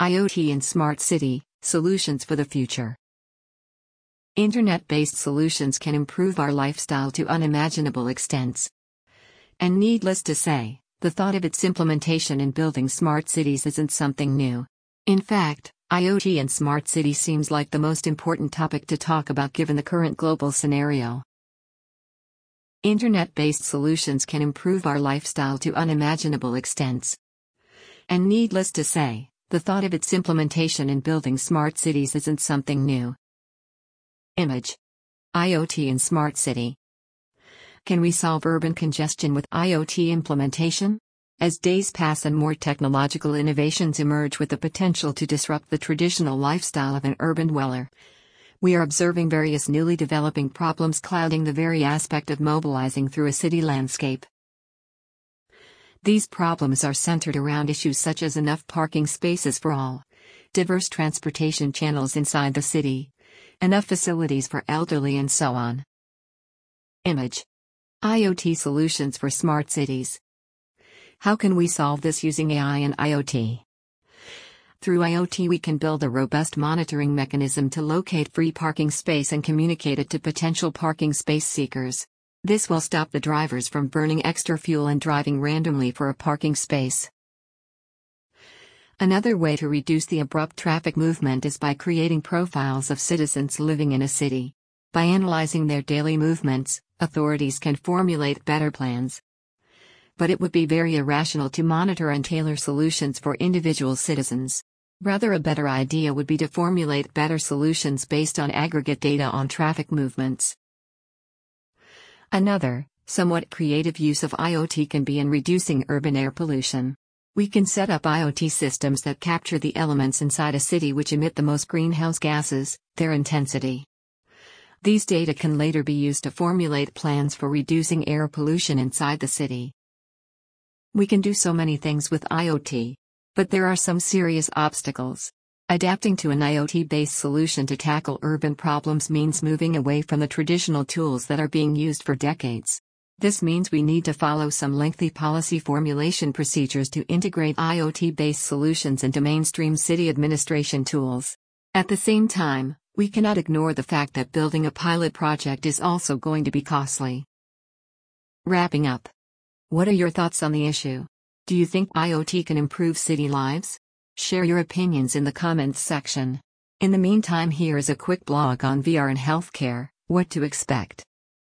IoT and Smart City Solutions for the Future. Internet based solutions can improve our lifestyle to unimaginable extents. And needless to say, the thought of its implementation in building smart cities isn't something new. In fact, IoT and smart city seems like the most important topic to talk about given the current global scenario. Internet based solutions can improve our lifestyle to unimaginable extents. And needless to say, the thought of its implementation in building smart cities isn't something new. Image IoT in Smart City. Can we solve urban congestion with IoT implementation? As days pass and more technological innovations emerge with the potential to disrupt the traditional lifestyle of an urban dweller, we are observing various newly developing problems clouding the very aspect of mobilizing through a city landscape. These problems are centered around issues such as enough parking spaces for all, diverse transportation channels inside the city, enough facilities for elderly, and so on. Image IoT solutions for smart cities. How can we solve this using AI and IoT? Through IoT, we can build a robust monitoring mechanism to locate free parking space and communicate it to potential parking space seekers. This will stop the drivers from burning extra fuel and driving randomly for a parking space. Another way to reduce the abrupt traffic movement is by creating profiles of citizens living in a city. By analyzing their daily movements, authorities can formulate better plans. But it would be very irrational to monitor and tailor solutions for individual citizens. Rather, a better idea would be to formulate better solutions based on aggregate data on traffic movements. Another, somewhat creative use of IoT can be in reducing urban air pollution. We can set up IoT systems that capture the elements inside a city which emit the most greenhouse gases, their intensity. These data can later be used to formulate plans for reducing air pollution inside the city. We can do so many things with IoT. But there are some serious obstacles. Adapting to an IoT based solution to tackle urban problems means moving away from the traditional tools that are being used for decades. This means we need to follow some lengthy policy formulation procedures to integrate IoT based solutions into mainstream city administration tools. At the same time, we cannot ignore the fact that building a pilot project is also going to be costly. Wrapping up. What are your thoughts on the issue? Do you think IoT can improve city lives? Share your opinions in the comments section. In the meantime, here is a quick blog on VR and healthcare what to expect.